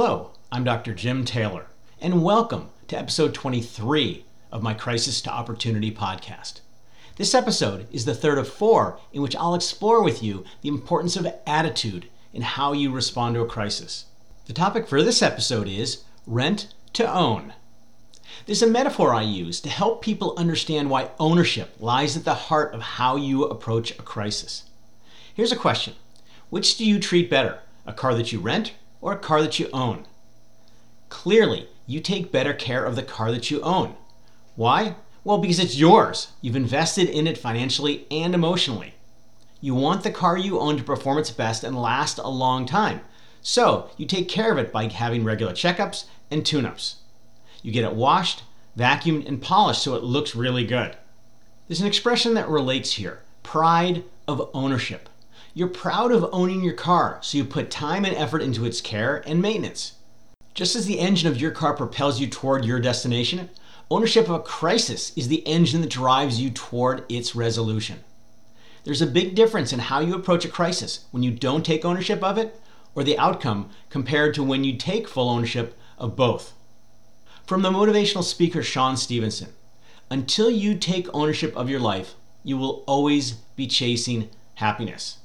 Hello, I'm Dr. Jim Taylor, and welcome to episode 23 of my Crisis to Opportunity podcast. This episode is the third of four in which I'll explore with you the importance of attitude in how you respond to a crisis. The topic for this episode is rent to own. There's a metaphor I use to help people understand why ownership lies at the heart of how you approach a crisis. Here's a question Which do you treat better, a car that you rent or a car that you own? Clearly, you take better care of the car that you own. Why? Well, because it's yours. You've invested in it financially and emotionally. You want the car you own to perform its best and last a long time. So, you take care of it by having regular checkups and tune ups. You get it washed, vacuumed, and polished so it looks really good. There's an expression that relates here pride of ownership. You're proud of owning your car, so you put time and effort into its care and maintenance. Just as the engine of your car propels you toward your destination, ownership of a crisis is the engine that drives you toward its resolution. There's a big difference in how you approach a crisis when you don't take ownership of it or the outcome compared to when you take full ownership of both. From the motivational speaker Shawn Stevenson Until you take ownership of your life, you will always be chasing happiness.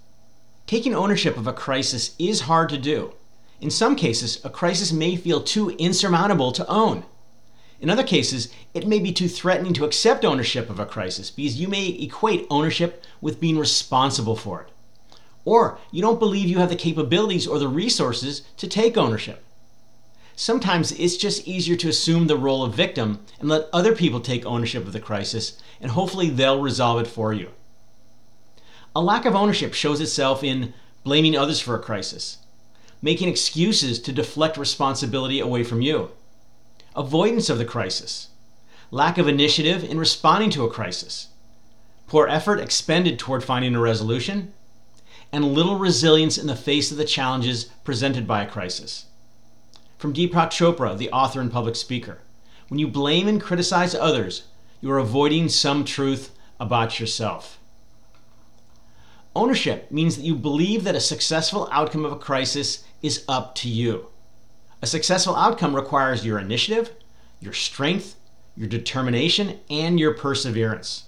Taking ownership of a crisis is hard to do. In some cases, a crisis may feel too insurmountable to own. In other cases, it may be too threatening to accept ownership of a crisis because you may equate ownership with being responsible for it. Or you don't believe you have the capabilities or the resources to take ownership. Sometimes it's just easier to assume the role of victim and let other people take ownership of the crisis, and hopefully they'll resolve it for you. A lack of ownership shows itself in blaming others for a crisis, making excuses to deflect responsibility away from you, avoidance of the crisis, lack of initiative in responding to a crisis, poor effort expended toward finding a resolution, and little resilience in the face of the challenges presented by a crisis. From Deepak Chopra, the author and public speaker When you blame and criticize others, you are avoiding some truth about yourself. Ownership means that you believe that a successful outcome of a crisis is up to you. A successful outcome requires your initiative, your strength, your determination, and your perseverance.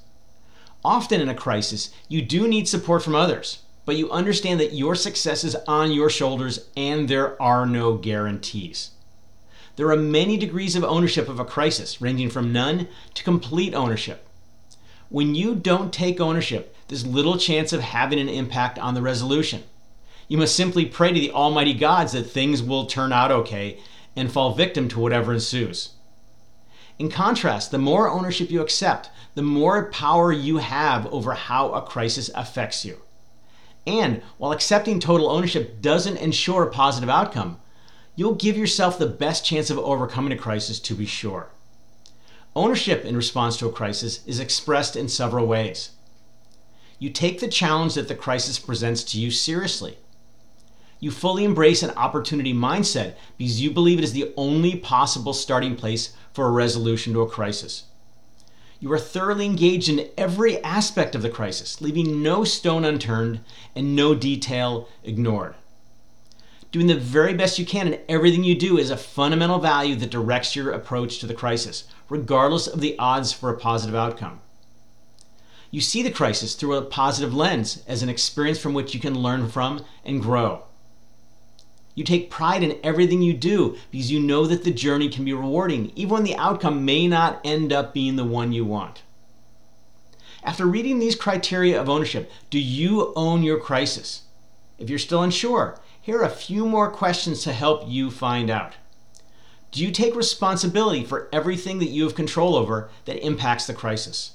Often in a crisis, you do need support from others, but you understand that your success is on your shoulders and there are no guarantees. There are many degrees of ownership of a crisis, ranging from none to complete ownership. When you don't take ownership, there's little chance of having an impact on the resolution. You must simply pray to the Almighty gods that things will turn out okay and fall victim to whatever ensues. In contrast, the more ownership you accept, the more power you have over how a crisis affects you. And while accepting total ownership doesn't ensure a positive outcome, you'll give yourself the best chance of overcoming a crisis to be sure. Ownership in response to a crisis is expressed in several ways. You take the challenge that the crisis presents to you seriously. You fully embrace an opportunity mindset because you believe it is the only possible starting place for a resolution to a crisis. You are thoroughly engaged in every aspect of the crisis, leaving no stone unturned and no detail ignored. Doing the very best you can in everything you do is a fundamental value that directs your approach to the crisis, regardless of the odds for a positive outcome. You see the crisis through a positive lens as an experience from which you can learn from and grow. You take pride in everything you do because you know that the journey can be rewarding, even when the outcome may not end up being the one you want. After reading these criteria of ownership, do you own your crisis? If you're still unsure, here are a few more questions to help you find out. Do you take responsibility for everything that you have control over that impacts the crisis?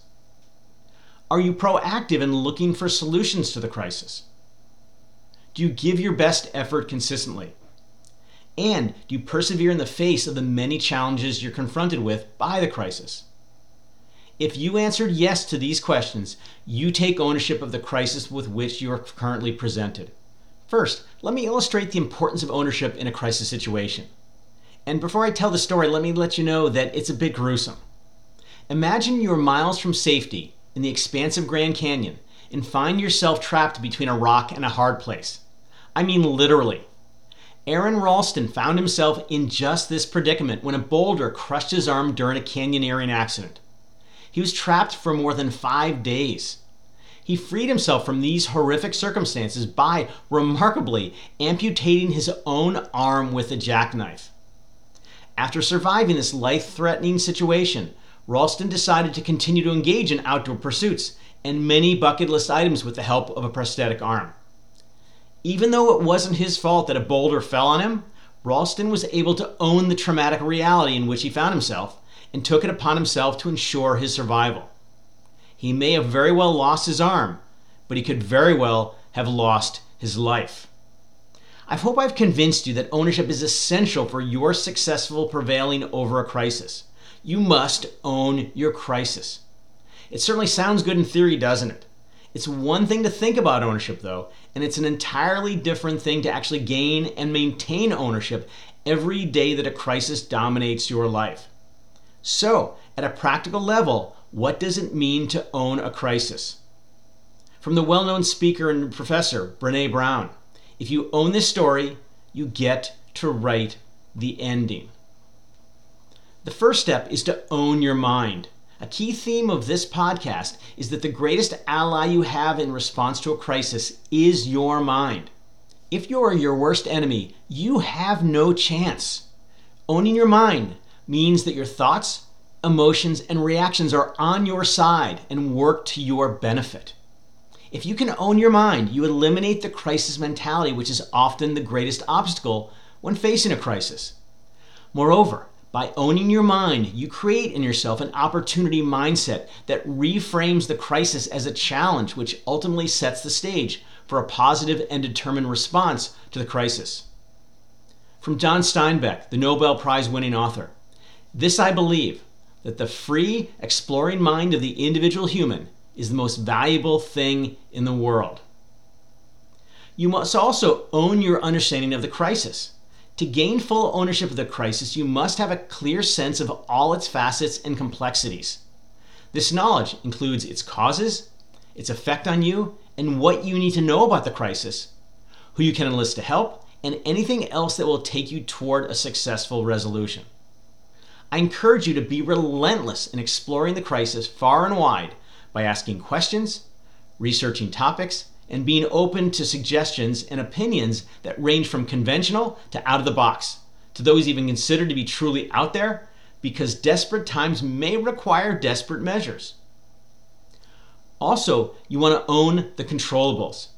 Are you proactive in looking for solutions to the crisis? Do you give your best effort consistently? And do you persevere in the face of the many challenges you're confronted with by the crisis? If you answered yes to these questions, you take ownership of the crisis with which you are currently presented. First, let me illustrate the importance of ownership in a crisis situation. And before I tell the story, let me let you know that it's a bit gruesome. Imagine you're miles from safety in the expansive Grand Canyon and find yourself trapped between a rock and a hard place. I mean, literally. Aron Ralston found himself in just this predicament when a boulder crushed his arm during a canyoneering accident. He was trapped for more than five days. He freed himself from these horrific circumstances by, remarkably, amputating his own arm with a jackknife. After surviving this life threatening situation, Ralston decided to continue to engage in outdoor pursuits and many bucket list items with the help of a prosthetic arm. Even though it wasn't his fault that a boulder fell on him, Ralston was able to own the traumatic reality in which he found himself and took it upon himself to ensure his survival. He may have very well lost his arm, but he could very well have lost his life. I hope I've convinced you that ownership is essential for your successful prevailing over a crisis. You must own your crisis. It certainly sounds good in theory, doesn't it? It's one thing to think about ownership, though, and it's an entirely different thing to actually gain and maintain ownership every day that a crisis dominates your life. So, at a practical level, what does it mean to own a crisis? From the well known speaker and professor, Brene Brown if you own this story, you get to write the ending. The first step is to own your mind. A key theme of this podcast is that the greatest ally you have in response to a crisis is your mind. If you're your worst enemy, you have no chance. Owning your mind means that your thoughts, emotions, and reactions are on your side and work to your benefit. If you can own your mind, you eliminate the crisis mentality, which is often the greatest obstacle when facing a crisis. Moreover, by owning your mind, you create in yourself an opportunity mindset that reframes the crisis as a challenge, which ultimately sets the stage for a positive and determined response to the crisis. From John Steinbeck, the Nobel Prize winning author This I believe, that the free, exploring mind of the individual human is the most valuable thing in the world. You must also own your understanding of the crisis. To gain full ownership of the crisis, you must have a clear sense of all its facets and complexities. This knowledge includes its causes, its effect on you, and what you need to know about the crisis, who you can enlist to help, and anything else that will take you toward a successful resolution. I encourage you to be relentless in exploring the crisis far and wide by asking questions, researching topics, and being open to suggestions and opinions that range from conventional to out of the box, to those even considered to be truly out there, because desperate times may require desperate measures. Also, you want to own the controllables.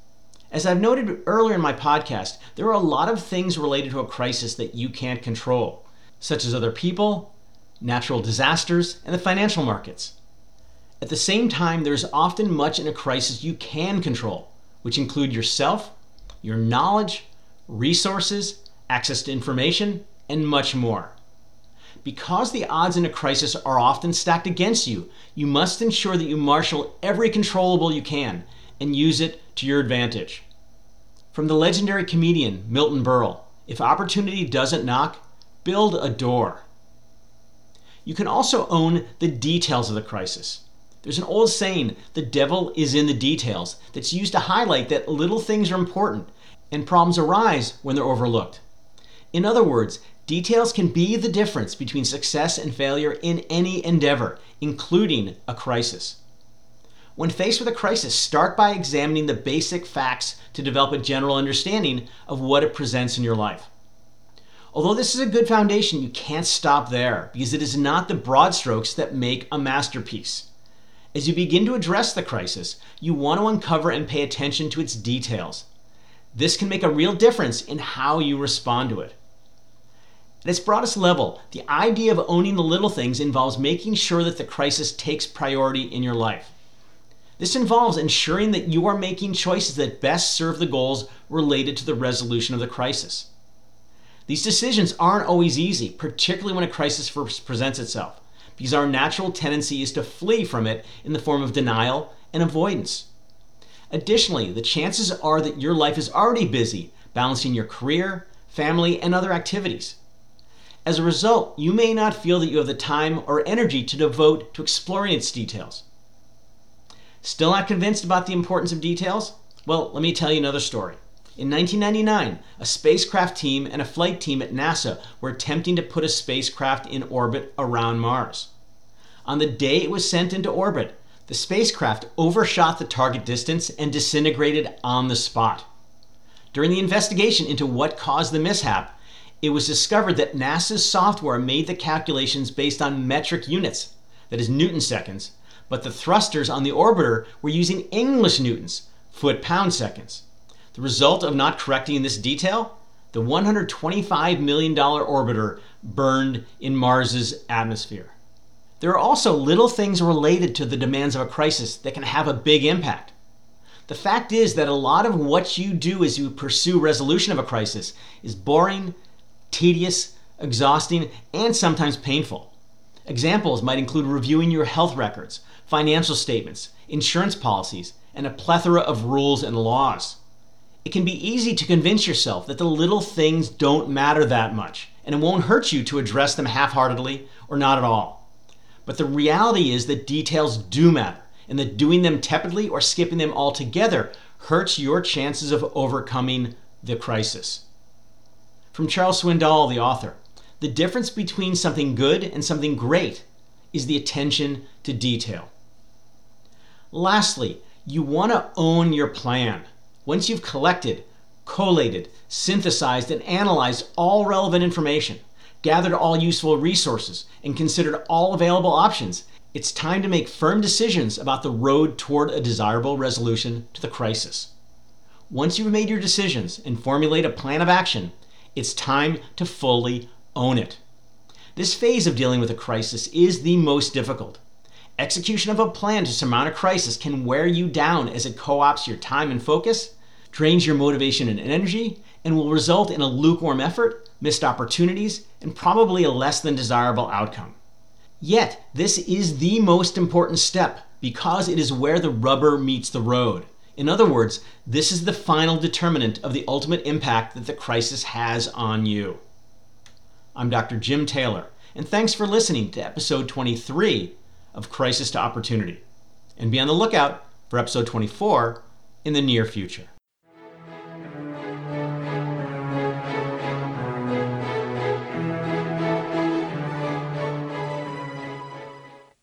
As I've noted earlier in my podcast, there are a lot of things related to a crisis that you can't control, such as other people, natural disasters, and the financial markets. At the same time, there's often much in a crisis you can control, which include yourself, your knowledge, resources, access to information, and much more. Because the odds in a crisis are often stacked against you, you must ensure that you marshal every controllable you can and use it to your advantage. From the legendary comedian Milton Berle if opportunity doesn't knock, build a door. You can also own the details of the crisis. There's an old saying, the devil is in the details, that's used to highlight that little things are important and problems arise when they're overlooked. In other words, details can be the difference between success and failure in any endeavor, including a crisis. When faced with a crisis, start by examining the basic facts to develop a general understanding of what it presents in your life. Although this is a good foundation, you can't stop there because it is not the broad strokes that make a masterpiece. As you begin to address the crisis, you want to uncover and pay attention to its details. This can make a real difference in how you respond to it. At its broadest level, the idea of owning the little things involves making sure that the crisis takes priority in your life. This involves ensuring that you are making choices that best serve the goals related to the resolution of the crisis. These decisions aren't always easy, particularly when a crisis first presents itself because our natural tendency is to flee from it in the form of denial and avoidance. Additionally, the chances are that your life is already busy balancing your career, family, and other activities. As a result, you may not feel that you have the time or energy to devote to exploring its details. Still not convinced about the importance of details? Well, let me tell you another story. In 1999, a spacecraft team and a flight team at NASA were attempting to put a spacecraft in orbit around Mars. On the day it was sent into orbit, the spacecraft overshot the target distance and disintegrated on the spot. During the investigation into what caused the mishap, it was discovered that NASA's software made the calculations based on metric units, that is, newton seconds, but the thrusters on the orbiter were using English newtons, foot pound seconds. The result of not correcting this detail? The $125 million orbiter burned in Mars's atmosphere. There are also little things related to the demands of a crisis that can have a big impact. The fact is that a lot of what you do as you pursue resolution of a crisis is boring, tedious, exhausting, and sometimes painful. Examples might include reviewing your health records, financial statements, insurance policies, and a plethora of rules and laws it can be easy to convince yourself that the little things don't matter that much, and it won't hurt you to address them half heartedly or not at all. But the reality is that details do matter, and that doing them tepidly or skipping them altogether hurts your chances of overcoming the crisis. From Charles Swindoll, the author, the difference between something good and something great is the attention to detail. Lastly, you want to own your plan. Once you've collected, collated, synthesized, and analyzed all relevant information, gathered all useful resources, and considered all available options, it's time to make firm decisions about the road toward a desirable resolution to the crisis. Once you've made your decisions and formulate a plan of action, it's time to fully own it. This phase of dealing with a crisis is the most difficult. Execution of a plan to surmount a crisis can wear you down as it co opts your time and focus, drains your motivation and energy, and will result in a lukewarm effort, missed opportunities, and probably a less than desirable outcome. Yet, this is the most important step because it is where the rubber meets the road. In other words, this is the final determinant of the ultimate impact that the crisis has on you. I'm Dr. Jim Taylor, and thanks for listening to episode 23 of Crisis to Opportunity. And be on the lookout for episode 24 in the near future.